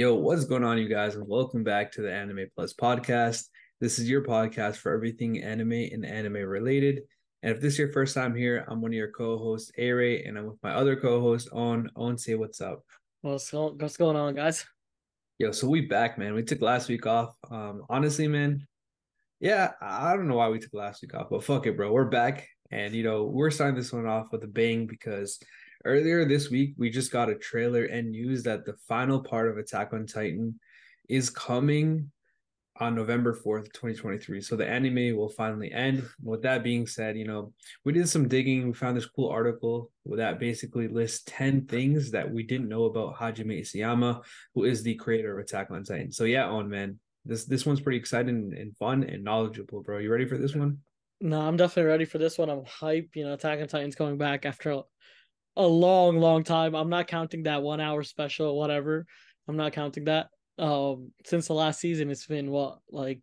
Yo, what's going on, you guys? And welcome back to the Anime Plus podcast. This is your podcast for everything anime and anime related. And if this is your first time here, I'm one of your co-hosts, Aray, and I'm with my other co-host, Aunn. Aunn, say what's up. What's going, what's going on, guys? Yo, so we back, man. We took last week off. Um, honestly, man, yeah, I don't know why we took last week off, but fuck it, bro. We're back, and you know we're starting this one off with a bang because earlier this week we just got a trailer and news that the final part of Attack on Titan is coming Aunn November 4th, 2023. So the anime will finally end. With that being said, you know, we did some digging. We found this cool article that basically lists 10 things that we didn't know about Hajime Isayama, who is the creator of Attack on Titan. So yeah, on man. This this one's pretty exciting and fun and knowledgeable, bro. You ready for this one? No, I'm definitely ready for this one. I'm hype. You know, Attack on Titan's coming back after a long, long time. I'm not counting that one hour special, whatever. I'm not counting that. Um, since the last season, it's been what like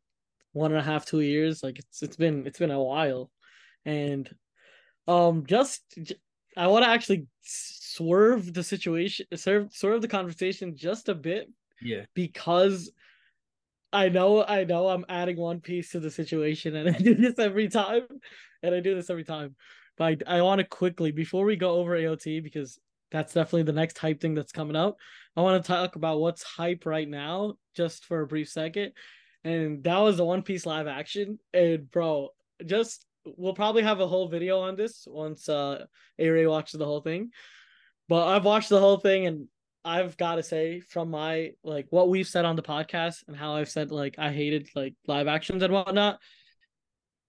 one and a half, two years. Like it's it's been it's been a while, and um, just I want to actually swerve the situation, serve swerve the conversation just a bit. Yeah, because I know, I know, I'm adding one piece to the situation, and I do this every time, and I do this every time. But I, I want to quickly before we go over AOT because that's definitely the next hype thing that's coming up. I want to talk about what's hype right now, just for a brief second. And that was the One Piece live action. And bro, just we'll probably have a whole video on this once uh A watches the whole thing. But I've watched the whole thing and I've got to say from my like what we've said on the podcast and how I've said like I hated like live actions and whatnot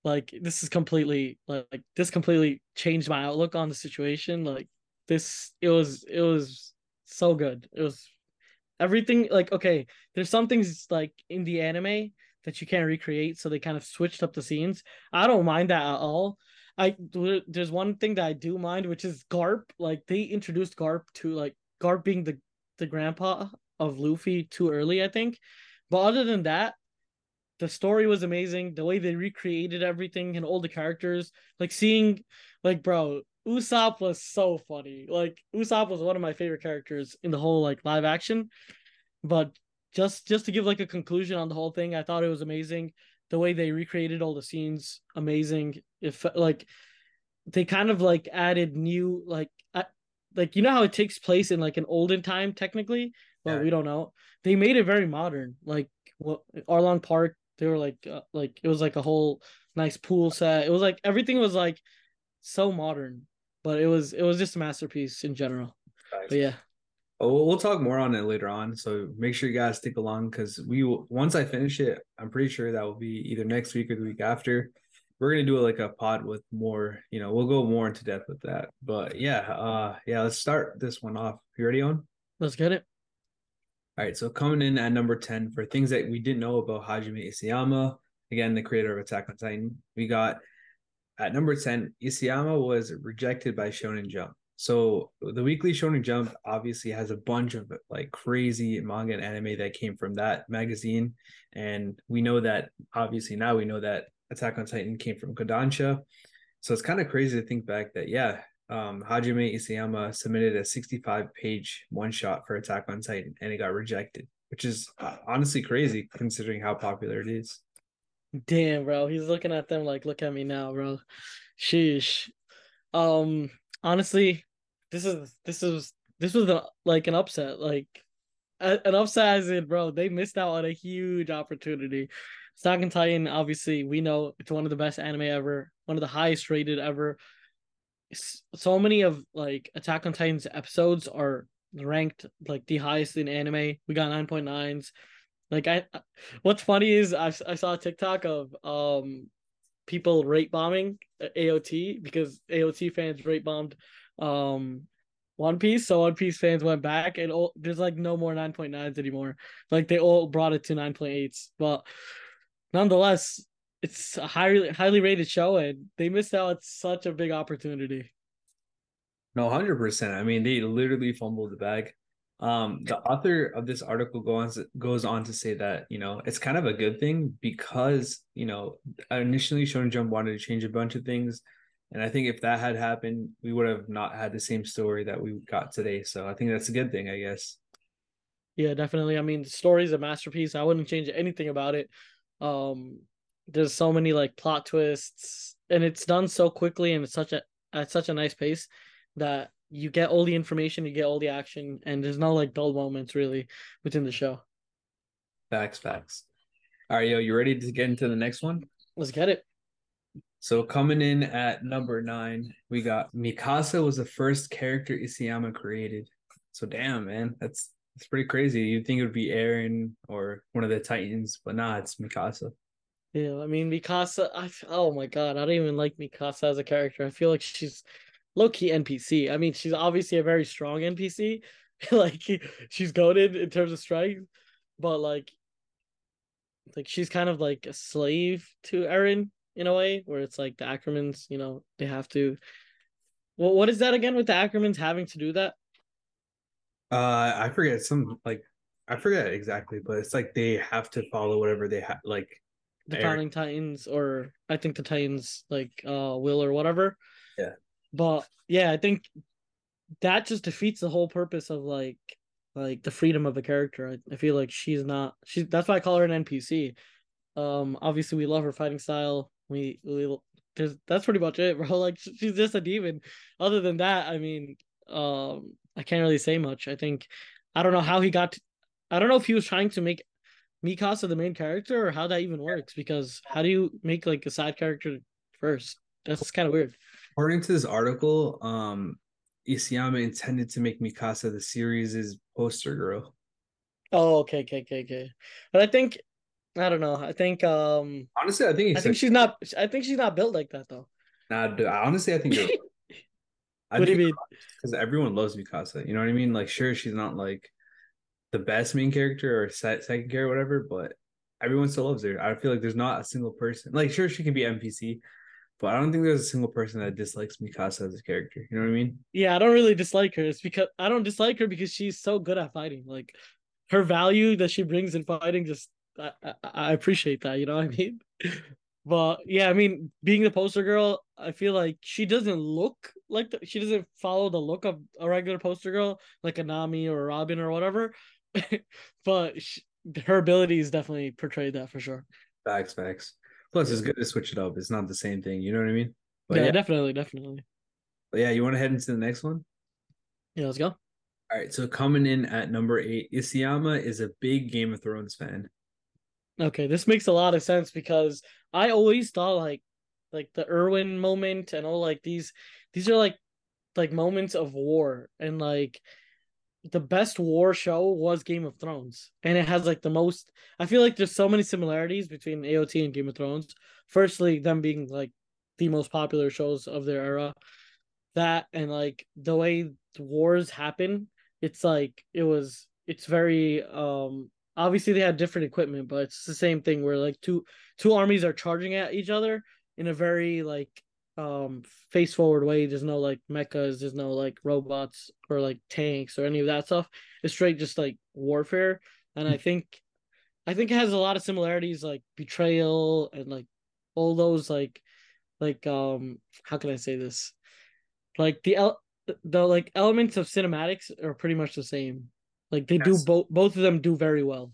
like this is completely like this completely changed my outlook on the situation like this it was it was so good. It was everything like okay there's some things like in the anime that you can't recreate so they kind of switched up the scenes. I don't mind that at all. I there's one thing that i do mind which is garp. Like they introduced garp to like garp being the the grandpa of luffy too early i think. But other than that the story was amazing. The way they recreated everything and all the characters, like seeing, like bro, Usopp was so funny. Like Usopp was one of my favorite characters in the whole like live action. But just just to give like a conclusion on the whole thing, I thought it was amazing. The way they recreated all the scenes, amazing. If like they kind of like added new like uh, like you know how it takes place in like an olden time technically, but yeah. we don't know. They made it very modern. Like what Arlong Park they were like uh, like it was like a whole nice pool set. It was like everything was like so modern, but it was it was just a masterpiece in general. Nice. But yeah. Oh, we'll talk more on it later on. So make sure you guys stick along because we once I finish it, I'm pretty sure that will be either next week or the week after. We're gonna do like a pod with more, you know, we'll go more into depth with that. But yeah, uh yeah, let's start this one off. You ready on? Let's get it. All right, so coming in at number 10 for things that we didn't know about Hajime Isayama, again, the creator of Attack on Titan, we got at number 10, Isayama was rejected by Shonen Jump. So the weekly Shonen Jump obviously has a bunch of like crazy manga and anime that came from that magazine. And we know that obviously now we know that Attack on Titan came from Kodansha. So it's kind of crazy to think back that, yeah, um, Hajime Isayama submitted a 65 page one shot for Attack on Titan and it got rejected, which is uh, honestly crazy considering how popular it is. Damn, bro. He's looking at them like, look at me now, bro. Sheesh. Um, honestly, this is this is this was a, like an upset, like a, an upset as in, bro. They missed out on a huge opportunity. Attack on Titan, obviously, we know it's one of the best anime ever, one of the highest rated ever so many of like Attack on Titan's episodes are ranked like the highest in anime. We got 9.9s. Like I what's funny is I, I saw a TikTok of um people rate bombing AOT because AOT fans rate bombed um One Piece. So One Piece fans went back and all, there's like no more 9.9s anymore. Like they all brought it to 9.8s. But nonetheless, it's a highly highly rated show and they missed out on such a big opportunity. No, hundred percent. I mean, they literally fumbled the bag. Um, the author of this article goes goes on to say that you know it's kind of a good thing because you know initially Shonen Jump wanted to change a bunch of things, and I think if that had happened, we would have not had the same story that we got today. So I think that's a good thing, I guess. Yeah, definitely. I mean, the story's a masterpiece. I wouldn't change anything about it. Um, there's so many like plot twists, and it's done so quickly and it's such a at such a nice pace that you get all the information, you get all the action, and there's no like dull moments really within the show. Facts, facts. All right, yo, you ready to get into the next one? Let's get it. So coming in at number nine, we got Mikasa was the first character Isayama created. So damn, man, that's it's pretty crazy. You'd think it would be Eren or one of the Titans, but nah, it's Mikasa. Yeah, I mean Mikasa. I oh my god, I don't even like Mikasa as a character. I feel like she's low key NPC. I mean, she's obviously a very strong NPC. like she's goaded in terms of strength, but like, like she's kind of like a slave to Eren in a way, where it's like the Ackermans, you know, they have to. Well, what is that again with the Ackermans having to do that? Uh, I forget some like I forget exactly, but it's like they have to follow whatever they have like the founding Titans, or I think the Titans like uh will or whatever. Yeah. But yeah, I think that just defeats the whole purpose of like like the freedom of a character. I, I feel like she's not she. that's why I call her an NPC. Um obviously we love her fighting style. We we there's that's pretty much it, bro. Like she's just a demon. Other than that, I mean, um I can't really say much. I think I don't know how he got. To, I don't know if he was trying to make Mikasa the main character or how that even works. Because how do you make like a side character first? That's kind of weird. According to this article, um, Isayama intended to make Mikasa the series' poster girl. Oh, okay, okay, okay, okay. But I think I don't know. I think um honestly, I think I think she's not. I think she's not built like that though. Nah, honestly, I think I what do you mean? Because everyone loves Mikasa. You know what I mean? Like, sure, she's not like the best main character or second character, whatever, but everyone still loves her. I feel like there's not a single person. Like, sure, she can be NPC, but I don't think there's a single person that dislikes Mikasa as a character. You know what I mean? Yeah, I don't really dislike her. It's because I don't dislike her because she's so good at fighting. Like, her value that she brings in fighting, just I, I, I appreciate that. You know what I mean? But yeah, I mean, being the poster girl, I feel like she doesn't look like the, she doesn't follow the look of a regular poster girl like a Nami or Robin or whatever. but she, her abilities definitely portrayed that for sure. Facts, facts. Plus, it's good to switch it up. It's not the same thing. You know what I mean? But yeah, yeah, definitely, definitely. But yeah, you want to head into the next one? Yeah, let's go. All right, so coming in at number eight, Isayama is a big Game of Thrones fan. Okay, this makes a lot of sense because I always thought like like the Erwin moment and all like these these are like like moments of war and like the best war show was Game of Thrones and it has like the most I feel like there's so many similarities between AOT and Game of Thrones. Firstly, them being like the most popular shows of their era. That and like the way wars happen, it's like it was it's very um obviously they had different equipment, but it's the same thing where like two two armies are charging at each other in a very like um face forward way. There's no like mechas, there's no like robots or like tanks or any of that stuff. It's straight just like warfare. And I think I think it has a lot of similarities like betrayal and like all those like like um how can I say this? Like the el- the like elements of cinematics are pretty much the same. Like they yes. do both both of them do very well.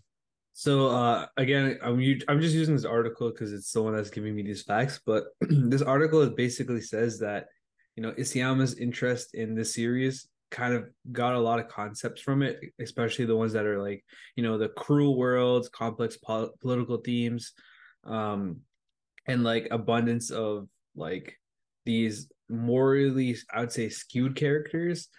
So uh again, I'm I'm just using this article because it's the one that's giving me these facts. But this article basically says that you know Isayama's interest in this series kind of got a lot of concepts from it, especially the ones that are like you know the cruel worlds, complex po- political themes, um, and like abundance of like these morally, I would say, skewed characters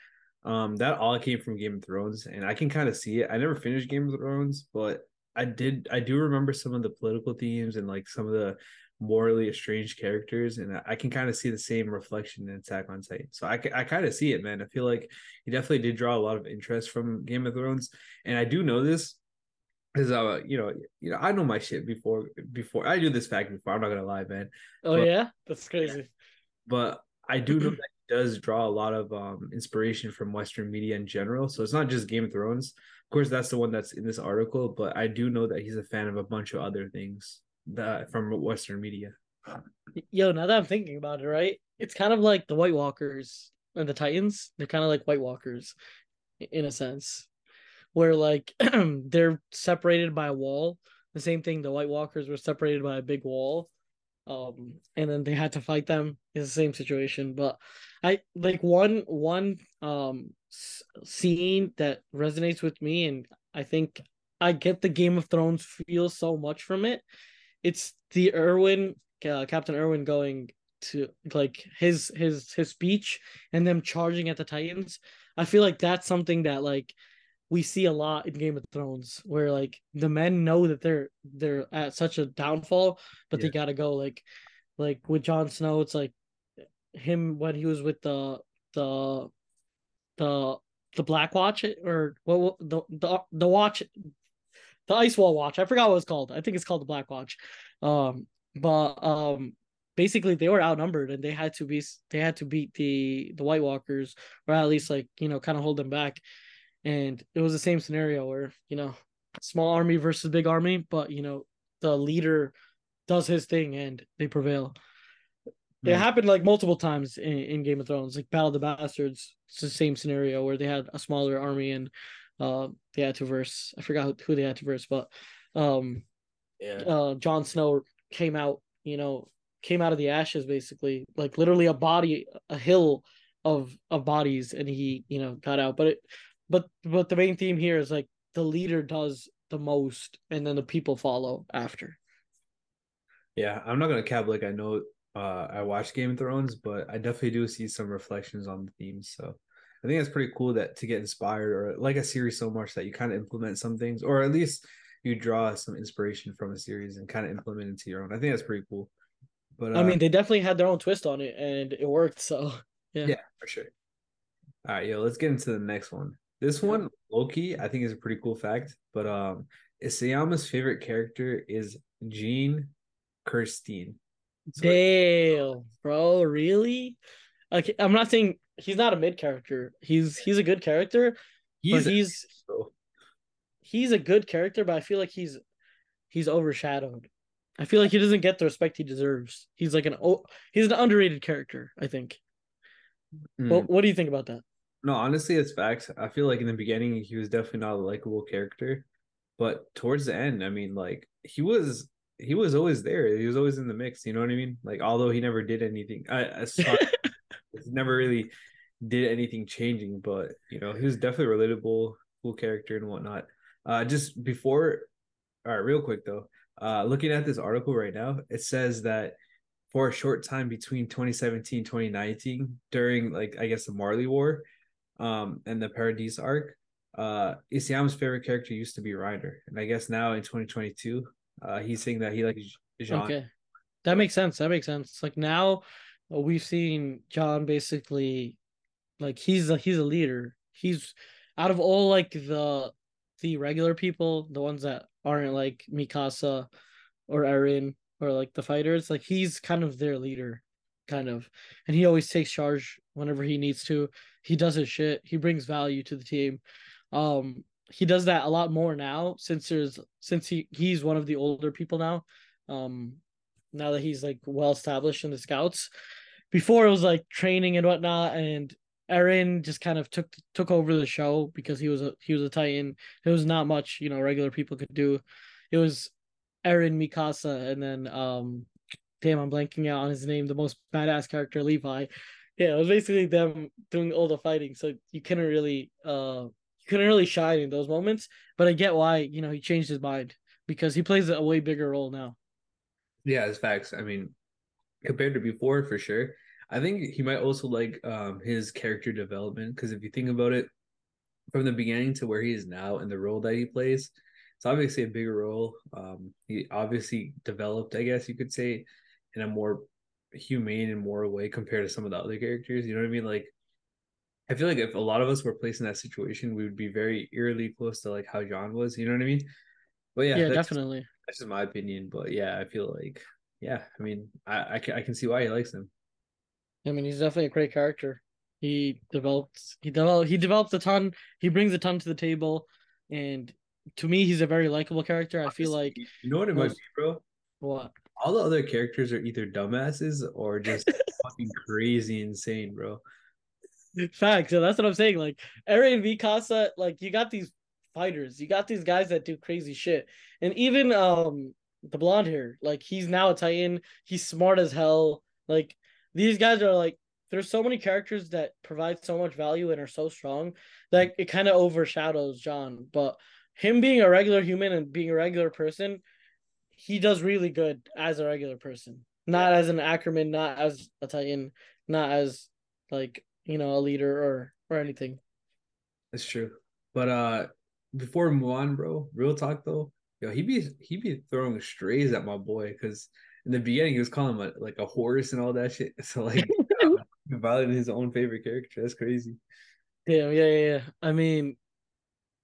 um, that all came from Game of Thrones, and I can kind of see it. I never finished Game of Thrones, but I did. I do remember some of the political themes and like some of the morally estranged characters, and I can kind of see the same reflection in Attack on Titan. So I, I kind of see it, man. I feel like he definitely did draw a lot of interest from Game of Thrones, and I do know this because uh, you know, you know, I know my shit before before I do this fact before. I'm not gonna lie, man. Oh but, yeah, that's crazy. But I do know that does draw a lot of um, inspiration from Western media in general. So it's not just Game of Thrones. Of course, that's the one that's in this article, but I do know that he's a fan of a bunch of other things that from Western media. Yo, now that I'm thinking about it, right? It's kind of like the White Walkers and the Titans. They're kind of like White Walkers in a sense. where like they're separated by a wall. The same thing, the White Walkers were separated by a big wall. Um, and then they had to fight them. It's the same situation, but I like one one um scene that resonates with me, and I think I get the Game of Thrones feel so much from it. It's the Erwin, uh, Captain Erwin, going to like his his his speech and them charging at the Titans. I feel like that's something that like we see a lot in Game of Thrones where like the men know that they're they're at such a downfall, but yeah. they gotta go. Like like with Jon Snow, it's like him when he was with the the the the Black Watch or what the the the watch the Ice Wall Watch. I forgot what it's called. I think it's called the Black Watch. Um, but um, basically they were outnumbered and they had to be they had to beat the the White Walkers or at least like you know kind of hold them back. And it was the same scenario where you know small army versus big army, but you know the leader does his thing and they prevail. It happened like multiple times in, in Game of Thrones, like Battle of the Bastards. It's the same scenario where they had a smaller army and uh, they had to verse. I forgot who they had to verse, but um, yeah, uh, Jon Snow came out, you know, came out of the ashes basically, like literally a body, a hill of of bodies, and he, you know, got out. But it, but but the main theme here is like the leader does the most, and then the people follow after. Yeah, I'm not gonna cap like I know uh I watched Game of Thrones, but I definitely do see some reflections on the themes. So I think it's pretty cool that to get inspired or like a series so much that you kind of implement some things, or at least you draw some inspiration from a series and kind of implement it to your own. I think that's pretty cool. But uh, I mean, they definitely had their own twist on it, and it worked. So yeah, yeah, for sure. All right, yo, let's get into the next one. This one, Loki, I think is a pretty cool fact. But um, Isayama's favorite character is Jean Kirstein. So Damn, bro, really? Okay, I'm not saying he's not a mid character. He's he's a good character. He's he's he's a good character, but I feel like he's he's overshadowed. I feel like he doesn't get the respect he deserves. He's like an oh, he's an underrated character. I think. Mm. Well, what do you think about that? No, honestly, it's facts. I feel like in the beginning he was definitely not a likable character, but towards the end, I mean, like he was he was always there. He was always in the mix. You know what I mean? Like although he never did anything, I, I saw, never really did anything changing, but you know he was definitely relatable, cool character and whatnot. Uh, just before, all right, real quick though, uh, looking at this article right now, it says that for a short time between 2017 2019 during like i guess the marley war um and the paradise arc uh Isayama's favorite character used to be Reiner and i guess now in 2022 uh he's saying that he likes Jean. okay. That makes sense. That makes sense. Like now uh, we've seen John basically like he's a he's a leader. He's out of all like the the regular people, the ones that aren't like Mikasa or Eren or like the fighters, like he's kind of their leader, kind of. And he always takes charge whenever he needs to. He does his shit. He brings value to the team. Um he does that a lot more now since there's since he he's one of the older people now. Um now that he's like well established in the scouts. Before it was like training and whatnot, and Eren just kind of took took over the show because he was a he was a Titan. There was not much you know regular people could do. It was Eren Mikasa and then um, damn I'm blanking out on his name. The most badass character Levi. Yeah, it was basically them doing all the fighting. So you couldn't really uh you couldn't really shine in those moments. But I get why you know he changed his mind because he plays a way bigger role now. Yeah, it's facts. I mean, compared to before, for sure I think he might also like um his character development because if you think about it, from the beginning to where he is now and the role that he plays, it's obviously a bigger role. Um, he obviously developed, I guess you could say, in a more humane and moral way compared to some of the other characters. You know what I mean? Like, I feel like if a lot of us were placed in that situation, we would be very eerily close to like how John was. You know what I mean? But yeah, yeah, that's definitely. That's just my opinion. But yeah, I feel like yeah, I mean, I I can, I can see why he likes him. I mean, he's definitely a great character. He develops he developed, he develops a ton. He brings a ton to the table, and to me, he's a very likable character. I feel like you know what it might be, bro. What? All the other characters are either dumbasses or just fucking crazy insane, bro. Facts. So that's what I'm saying. Like Eren Mikasa, like you got these fighters. You got these guys that do crazy shit. And even um the blonde hair, like he's now a Titan. He's smart as hell. Like these guys are like there's so many characters that provide so much value and are so strong that it kind of overshadows John. But him being a regular human and being a regular person, he does really good as a regular person. Not as an Ackerman, not as a Titan, not as like, you know, a leader or or anything. That's true. But uh before we move on, bro, real talk though, yo, he be he be throwing strays at my boy because in the beginning he was calling him a, like a horse and all that shit. So like violating his own favorite character. That's crazy. Yeah, yeah, yeah. I mean,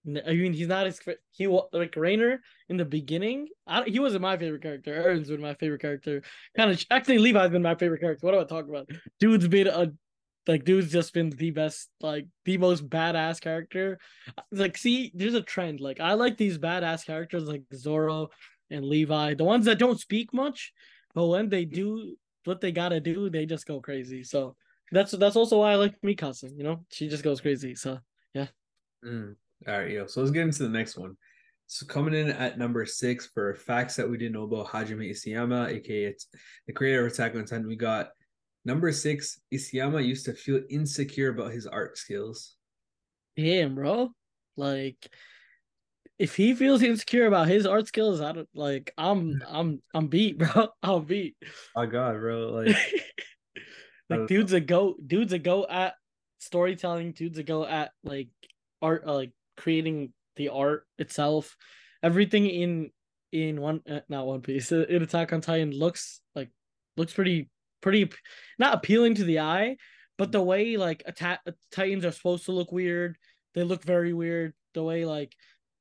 I mean, he's not as he like Reiner in the beginning. I, he wasn't my favorite character. Eren's been my favorite character. Kind of actually, Levi's been my favorite character. What am I talking about? Dude's been a like dude's just been the best, like the most badass character. Like, see, there's a trend. Like, I like these badass characters like Zoro and Levi, the ones that don't speak much, but when they do what they gotta do, they just go crazy. So that's that's also why I like Mikasa. You know, she just goes crazy. So yeah. Mm. All right, yo. So let's get into the next one. So coming in at number six for facts that we didn't know about Hajime Isayama, aka it's the creator of Attack on Titan, we got number six. Isayama used to feel insecure about his art skills. Damn, bro. Like, if he feels insecure about his art skills, I don't like. I'm I'm I'm beat, bro. I'm beat. Oh God, bro. Like, like dude's a go. Dude's a go at storytelling. Dude's a go at like art, uh, like creating the art itself. Everything in in one uh, not One Piece uh, in Attack on Titan looks like looks pretty pretty not appealing to the eye, but the way like attack Titans are supposed to look weird, they look very weird. The way like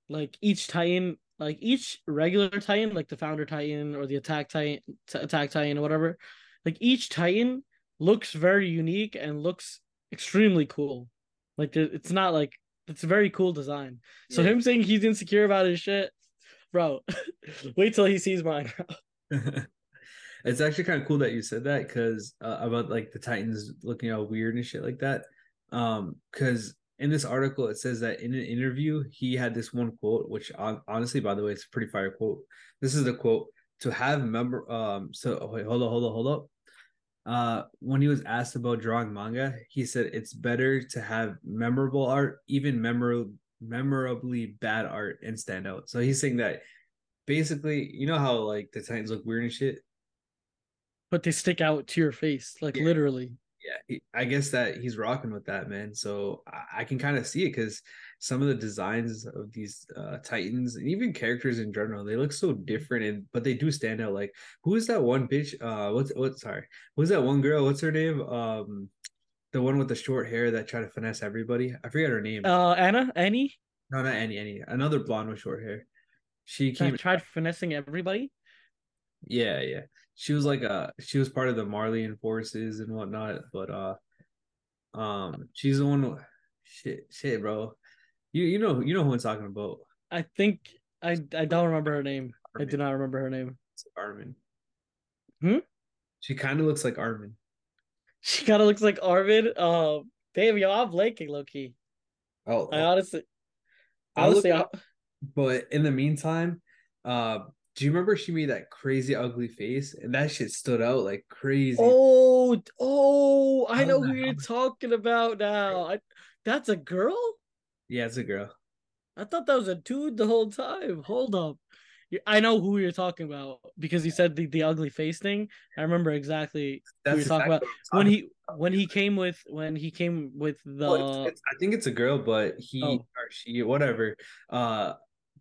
like each Titan like each regular Titan, like the Founder Titan or the Attack Titan, t- Attack Titan or whatever, like each Titan looks very unique and looks extremely cool. Like it's not like it's a very cool design. So him saying he's insecure about his shit, bro. wait till he sees mine. it's actually kind of cool that you said that because uh, about like the Titans looking all weird and shit like that. Um, because in this article it says that in an interview he had this one quote, which honestly, by the way, it's a pretty fire quote. This is the quote: "To have member." Um, so oh, wait, hold on, hold on, hold up uh when he was asked about drawing manga he said it's better to have memorable art even memorable memorably bad art and stand out. So he's saying that basically you know how like the titans look weird and shit? But they stick out to your face like yeah. literally. Yeah i guess that he's rocking with that man. So i, I can kind of see it because some of the designs of these uh, titans and even characters in general they look so different and but they do stand out like who is that one bitch uh what's what sorry who's that one girl what's her name um the one with the short hair that tried to finesse everybody? I forget her name. Uh anna? Annie? No not annie annie another blonde with short hair. She came tried finessing everybody? Yeah yeah. She was like uh she was part of the marleyan forces and whatnot but uh um she's the one shit shit bro you you know you know who I'm talking about. I think I I don't remember her name. Armin. I do not remember her name. It's Armin. Hmm. She kind of looks like Armin. She kind of looks like Armin. Uh, damn, yo, I'm blanking, low key. Oh, I honestly, honestly, I, but in the meantime, uh, do you remember she made that crazy ugly face and that shit stood out like crazy? Oh, oh, I know who you're talking about now. I, that's a girl. Yeah, it's a girl. I thought that was a dude the whole time. Hold up. I know who you're talking about because you said the, the ugly face thing. I remember exactly That's who you're talking exactly about when he when he came with when he came with the. Well, it's, it's, I think it's a girl, but he oh. or she whatever uh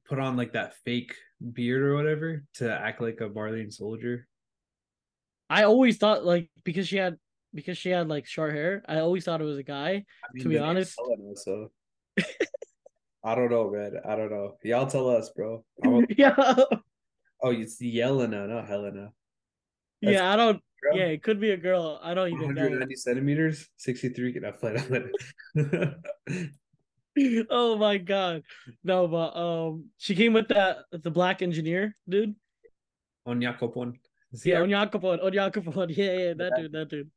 put on like that fake beard or whatever to act like a Marleyan soldier. I always thought like because she had because she had like short hair. I always thought it was a guy. I mean, to be honest, so I don't know, man. I don't know. Y'all tell us, bro. yeah. Oh, it's Yelena, not Helena. That's yeah, I don't. Girl. Yeah, it could be a girl. I don't even 190 know. centimeters, 63. Can I play that? oh my god. No, but um she came with that the black engineer dude. Onyankopon. Yeah, Onyankopon. Onyankopon. Yeah, yeah, that dude, that dude.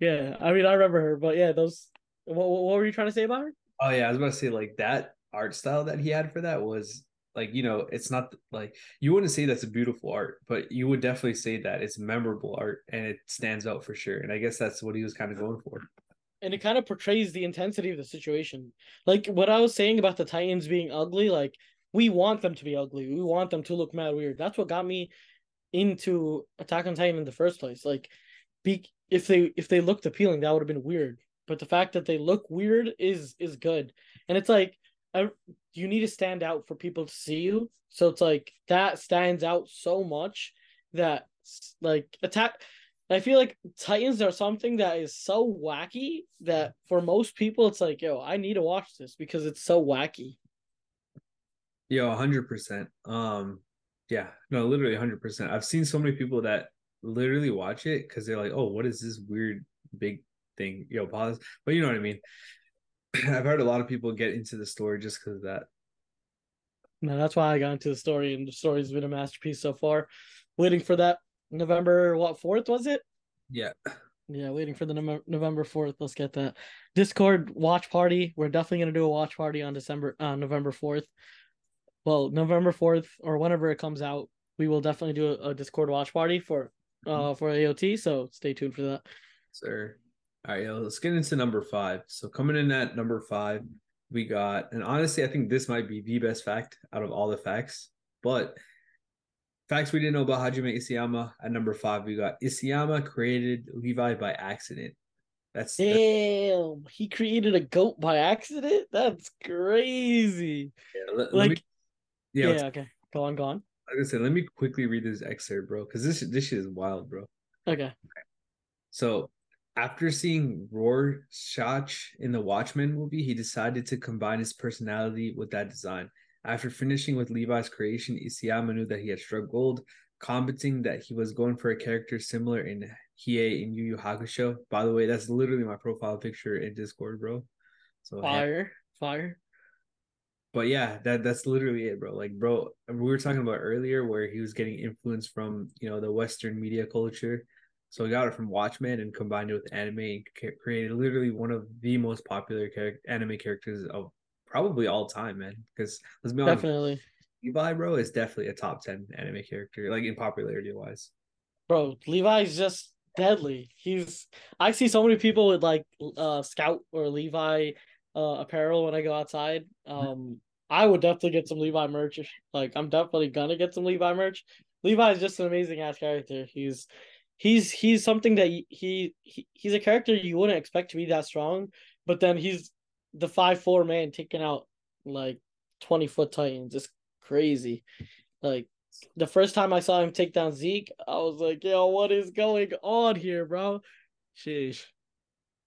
Yeah, I mean I remember her, but yeah, those what, what were you trying to say about her? Oh yeah, I was about to say like that art style that he had for that was like you know it's not like you wouldn't say that's a beautiful art but you would definitely say that it's memorable art and it stands out for sure and i guess that's what he was kind of going for. And it kind of portrays the intensity of the situation. Like what i was saying about the titans being ugly like we want them to be ugly. We want them to look mad weird. That's what got me into attack on titan in the first place. Like be if they if they looked appealing that would have been weird but the fact that they look weird is is good and it's like I, you need to stand out for people to see you. So it's like that stands out so much that like attack. I feel like Titans are something that is so wacky that for most people it's like, yo, I need to watch this because it's so wacky. Yo, hundred percent. Um, yeah, no, literally hundred percent. I've seen so many people that literally watch it because they're like, oh, what is this weird big thing? Yo, pause. But you know what I mean. I've heard a lot of people get into the story just because of that. No, that's why I got into the story, and the story's been a masterpiece so far. Waiting for that November what fourth was it? Yeah. Yeah, waiting for the November fourth. Let's get that Discord watch party. We're definitely gonna do a watch party on December uh, November fourth. Well, November fourth or whenever it comes out, we will definitely do a, a Discord watch party for uh for AOT. So stay tuned for that. Sir. All right, let's get into number five. So coming in at number five, we got, and honestly, I think this might be the best fact out of all the facts. But facts we didn't know about Hajime Isayama at number five, we got Isayama created Levi by accident. That's damn. That's, he created a goat by accident. That's crazy. Yeah, let, like, let me, yeah, yeah okay. Go on, go on. Like I said, let me quickly read this excerpt, bro, because this this shit is wild, bro. Okay. So after seeing Rorschach in the Watchmen movie, he decided to combine his personality with that design. After finishing with Levi's creation, Isayama knew that he had struck gold, commenting that he was going for a character similar in Hiei in Yu Yu Hakusho. By the way, that's literally my profile picture in Discord, bro. So fire, hey. fire. But yeah, that that's literally it, bro. Like, bro, we were talking about earlier where he was getting influence from you know the Western media culture so I got it from Watchmen and combined it with anime and created literally one of the most popular char- anime characters of probably all time, man. Because let's be honest, definitely Levi, bro, is definitely a top ten anime character, like in popularity wise. Bro, Levi's just deadly. He's I see so many people with like uh Scout or Levi uh apparel when I go outside. Mm-hmm. Um I would definitely get some Levi merch. Like I'm definitely gonna get some Levi merch. Levi is just an amazing ass character. He's he's he's something that he, he he's a character you wouldn't expect to be that strong, but then he's the five four man taking out like twenty foot titans. It's crazy. Like the first time I saw him take down Zeke, I was like, yo, what is going on here, bro? Sheesh.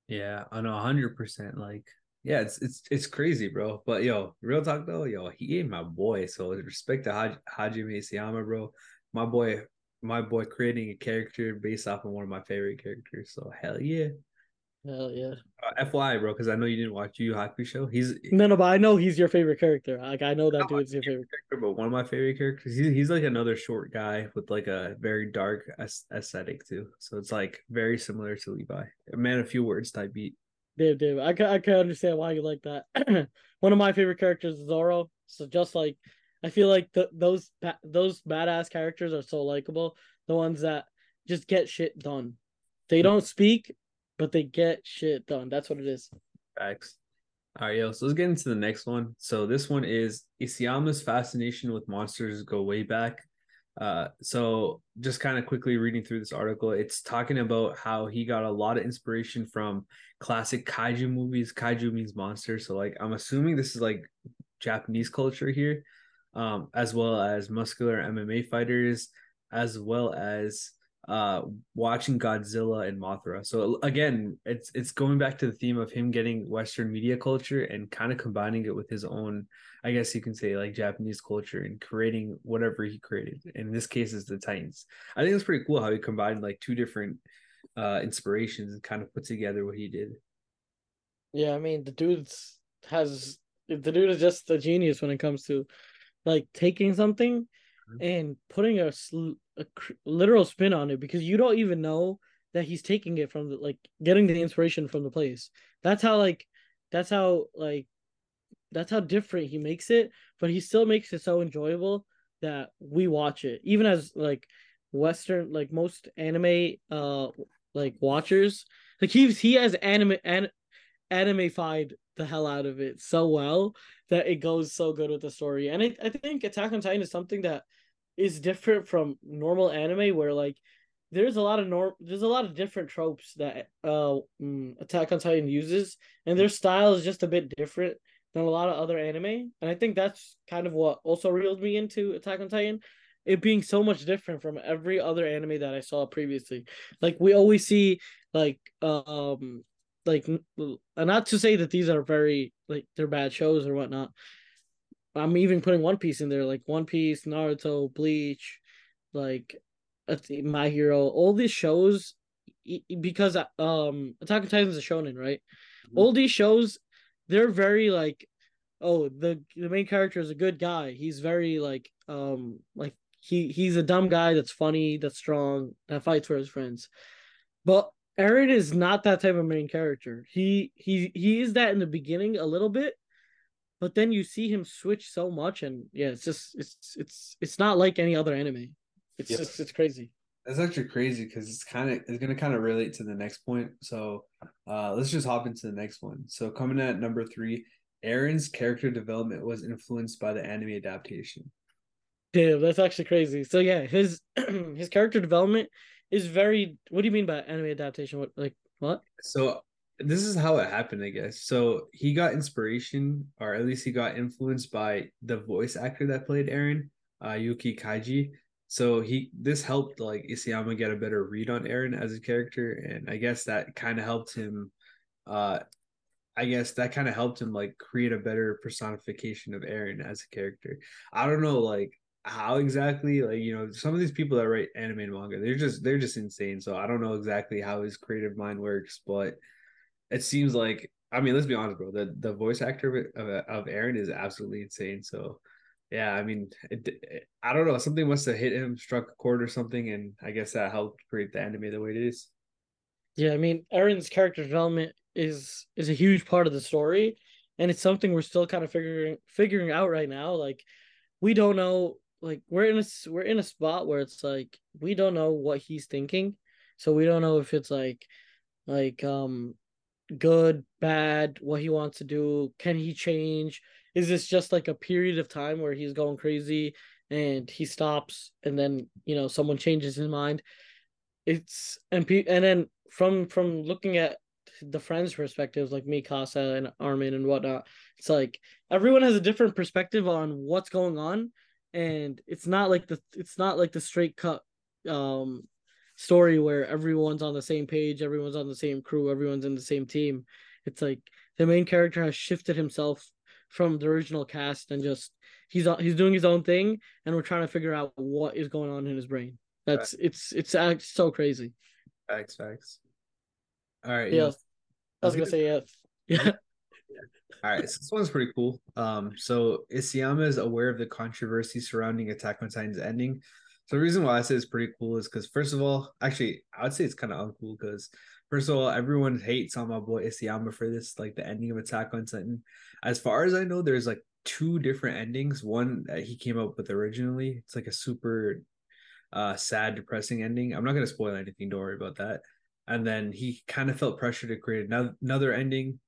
Yeah, I know hundred percent. Like, yeah, it's it's it's crazy, bro. But yo, real talk though, yo, he ain't my boy. So respect to Haj- Hajime Isayama, bro. My boy my boy creating a character based off of one of my favorite characters. So hell yeah. Hell yeah. Uh, FYI, bro, because I know you didn't watch Yu Yu Hakusho. He's no, no, but I know he's your favorite character. Like I know that dude's your favorite character, but one of my favorite characters. He's he's like another short guy with like a very dark aesthetic too. So it's like very similar to Levi. A man, a few words type beat. Dave, Dave, I can I can understand why you like that. one of my favorite characters is Zoro. So just like I feel like the, those those badass characters are so likable. The ones that just get shit done. They don't speak, but they get shit done. That's what it is. Facts. All right, yo. So let's get into the next one. So this one is Isayama's fascination with monsters go way back. Uh, so just kind of quickly reading through this article, it's talking about how he got a lot of inspiration from classic kaiju movies. Kaiju means monster, so like I'm assuming this is like Japanese culture here um, as well as muscular MMA fighters, as well as uh, watching Godzilla and Mothra. So again, it's it's going back to the theme of him getting Western media culture and kind of combining it with his own, I guess you can say like Japanese culture and creating whatever he created. In this case, is the Titans. I think it's pretty cool how he combined like two different uh inspirations and kind of put together what he did. Yeah, I mean the dude has the dude is just a genius when it comes to like taking something mm-hmm. and putting a, a literal spin on it because you don't even know that he's taking it from the like getting the inspiration from the place. That's how like that's how like that's how different he makes it, but he still makes it so enjoyable that we watch it. Even as like Western, like most anime, uh, like watchers, like he's he has anime an, animeified the hell out of it so well that it goes so good with the story. And I, I think Attack on Titan is something that is different from normal anime where like there's a lot of norm there's a lot of different tropes that uh mm, Attack on Titan uses and their style is just a bit different than a lot of other anime and I think that's kind of what also reeled me into Attack on Titan it being so much different from every other anime that I saw previously like we always see like um like not to say that these are very like they're bad shows or whatnot I'm even putting One Piece in there, like One Piece, Naruto, Bleach, like My Hero, all these shows, because um Attack on Titan is a shonen, right? Mm-hmm. All these shows, they're very like, oh the the main character is a good guy. He's very like um like he he's a dumb guy that's funny, that's strong, that fights for his friends. But Eren is not that type of main character. He he he is that in the beginning a little bit, but then you see him switch so much and yeah it's just it's it's it's not like any other anime. It's yep. just it's crazy. That's actually crazy because it's kind of it's gonna kind of relate to the next point. So uh let's just hop into the next one. So coming at number three Eren's character development was influenced by the anime adaptation. Damn that's actually crazy. So yeah his his character development is very what do you mean by anime adaptation what like what so this is how it happened, I guess. So he got inspiration, or at least he got influenced by the voice actor that played Eren, uh, Yuki Kaji. So he this helped like Isayama get a better read on Eren as a character, and I guess that kind of helped him. Uh, I guess that kind of helped him like create a better personification of Eren as a character. I don't know, like how exactly like you know some of these people that write anime manga they're just they're just insane so i don't know exactly how his creative mind works but it seems like I mean, let's be honest, bro. The the voice actor of of Eren is absolutely insane. So, yeah, I mean, it, it, I don't know. Something must have hit him, struck a chord or something, and I guess that helped create the anime the way it is. Yeah, I mean, Eren's character development is is a huge part of the story, and it's something we're still kind of figuring figuring out right now. Like, we don't know. Like, we're in a we're in a spot where it's like we don't know what he's thinking, so we don't know if it's like like um good, bad, what he wants to do, can he change? Is this just like a period of time where he's going crazy and he stops and then, you know, someone changes his mind? It's and and then from from looking at the friends' perspectives, like Mikasa, and Armin and whatnot, it's like everyone has a different perspective on what's going on, and it's not like the it's not like the straight cut um story where everyone's on the same page, everyone's on the same crew, everyone's in the same team. It's like the main character has shifted himself from the original cast and just he's he's doing his own thing, and we're trying to figure out what is going on in his brain. That's right. it's it's it's so crazy. Facts, facts. All right. Yeah, I was gonna say yes. Yeah. All right, so this one's pretty cool. Um, so Isayama is aware of the controversy surrounding Attack on Titan's ending, so the reason why I say it's pretty cool is because first of all, actually, I would say it's kind of uncool because first of all, everyone hates on my boy Isayama for this, like the ending of Attack on Titan. As far as I know, there's like two different endings. One that he came up with originally. It's like a super uh sad, depressing ending. I'm not gonna spoil anything, don't worry about that. And then he kind of felt pressure to create another another ending,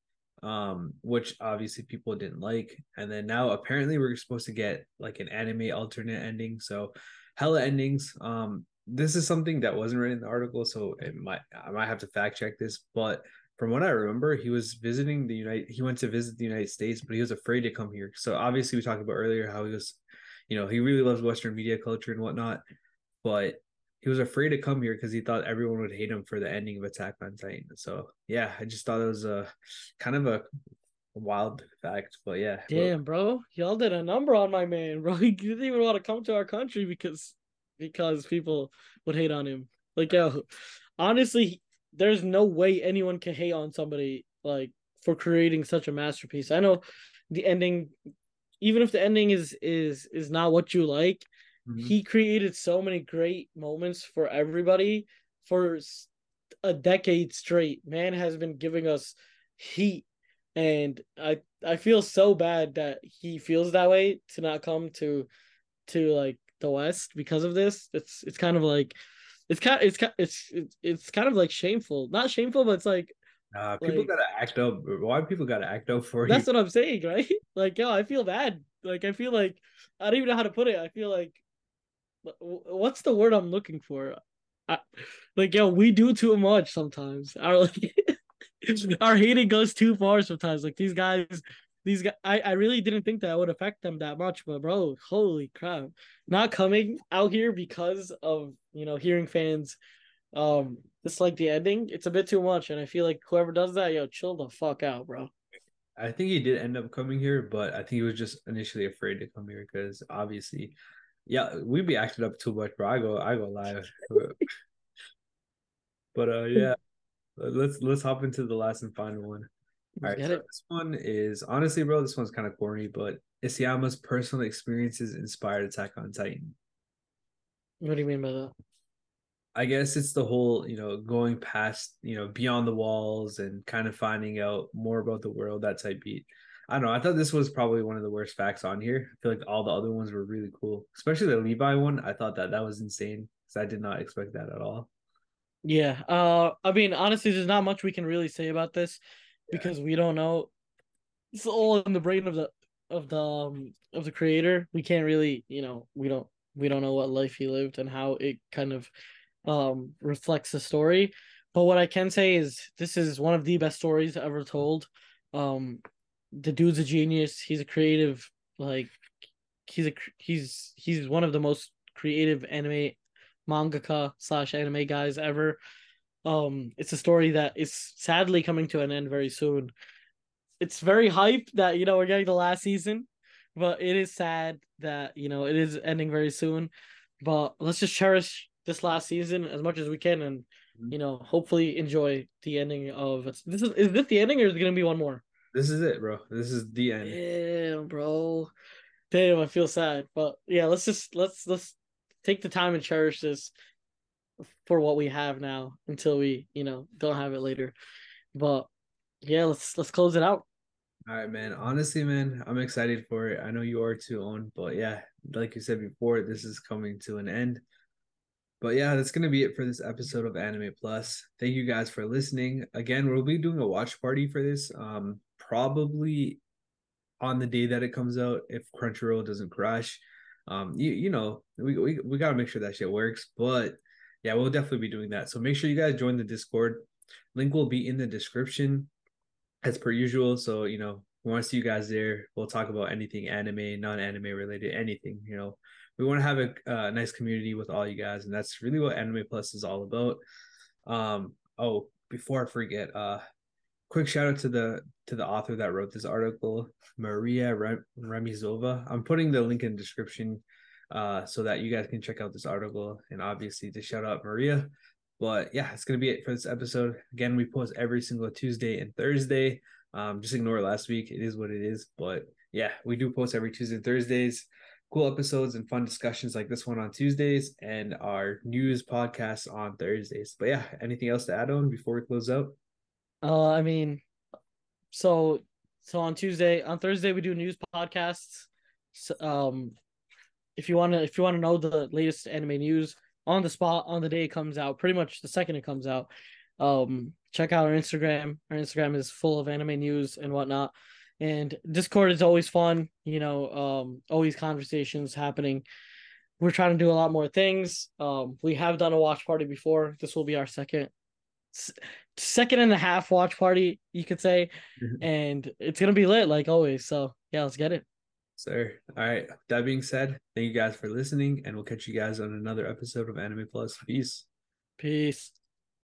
um, which obviously people didn't like. And then now apparently we're supposed to get like an anime alternate ending. So hella endings. Um, this is something that wasn't written in the article, so it might I might have to fact check this, but from what I remember, he was visiting the United. He went to visit the United States, but he was afraid to come here. So obviously, we talked about earlier how he was, you know, he really loves Western media culture and whatnot, but he was afraid to come here because he thought everyone would hate him for the ending of Attack on Titan. So yeah, I just thought it was a kind of a wild fact, but yeah. Damn, bro, y'all did a number on my man, bro. He didn't even want to come to our country because because people would hate on him. Like, yo, honestly, there's no way anyone can hate on somebody like for creating such a masterpiece. I know the ending, even if the ending is is is not what you like, mm-hmm. he created so many great moments for everybody for a decade straight. Man has been giving us heat and I I feel so bad that he feels that way to not come to to like the West because of this. It's it's kind of like it's kind it's it's it's it's kind of like shameful. Not shameful, but it's like uh, people like, gotta act up. Why people gotta act up for that's you? That's what I'm saying, right? Like, yo, I feel bad. Like, I feel like I don't even know how to put it. I feel like what's the word I'm looking for? I, like, yo, we do too much sometimes. Our like, our hating goes too far sometimes. Like these guys, these guys, I, I really didn't think that would affect them that much, but bro, holy crap! Not coming out here because of you know hearing fans, um, dislike the ending. It's a bit too much, and I feel like whoever does that, yo, chill the fuck out, bro. I think he did end up coming here, but I think he was just initially afraid to come here because obviously, yeah, we'd be acting up too much, bro. I go, I go live. but uh, yeah, let's let's hop into the last and final one. All right, so this one is honestly, bro. This one's kind of corny, but Isayama's personal experiences inspired Attack on Titan. What do you mean by that? I guess it's the whole, you know, going past, you know, beyond the walls and kind of finding out more about the world, that type beat. I don't know. I thought this was probably one of the worst facts on here. I feel like all the other ones were really cool, especially the Levi one. I thought that that was insane because I did not expect that at all. Yeah. Uh, I mean, honestly, there's not much we can really say about this yeah. because we don't know. It's all in the brain of the of the um, of the creator. We can't really, you know, we don't we don't know what life he lived and how it kind of um reflects the story. But what I can say is this is one of the best stories ever told. Um, the dude's a genius. He's a creative, like he's a he's he's one of the most creative anime mangaka slash anime guys ever. Um, it's a story that is sadly coming to an end very soon. It's very hype that you know we're getting the last season, but it is sad that you know it is ending very soon. But let's just cherish this last season as much as we can, and mm-hmm. you know hopefully enjoy the ending of this. Is is this the ending, or is it gonna be one more? This is it, bro. This is the end. Damn, bro. Damn, I feel sad, but yeah, let's just let's let's take the time and cherish this for what we have now until we, you know, don't have it later. But yeah, let's let's close it out. All right, man. Honestly, man, I'm excited for it. I know you are too, Aunn, but yeah, like you said before, this is coming to an end. But yeah, that's gonna be it for this episode of Anime Plus. Thank you guys for listening. Again, we'll be doing a watch party for this. Um, probably on the day that it comes out if Crunchyroll doesn't crash um you you know we we, we got to make sure that shit works but yeah we'll definitely be doing that. So make sure you guys join the discord. Link will be in the description as per usual. So you know we want to see you guys there. We'll talk about anything anime non-anime related anything you know. We want to have a, a nice community with all you guys and that's really what anime plus is all about. Um oh before i forget uh quick shout out to the to the author that wrote this article, Maria Rem- Remizova. I'm putting the link in the description uh, so that you guys can check out this article and obviously to shout out Maria. But yeah, it's gonna be it for this episode. Again, we post every single Tuesday and Thursday. Um, just ignore last week. It is what it is. But yeah, we do post every Tuesday and Thursdays. Cool episodes and fun discussions like this one on Tuesdays and our news podcast on Thursdays. But yeah, anything else to add on before we close out? Uh, I mean, so so on Tuesday, on Thursday we do news podcasts. So, um, if you want to, if you want to know the latest anime news on the spot on the day it comes out, pretty much the second it comes out, um, check out our Instagram. Our Instagram is full of anime news and whatnot. And Discord is always fun, you know, um, always conversations happening. We're trying to do a lot more things. Um, we have done a watch party before. This will be our second second and a half watch party, you could say, mm-hmm. and it's gonna be lit like always. So yeah, let's get it. Sir. All right. That being said, thank you guys for listening, and we'll catch you guys on another episode of Anime Plus. Peace. Peace.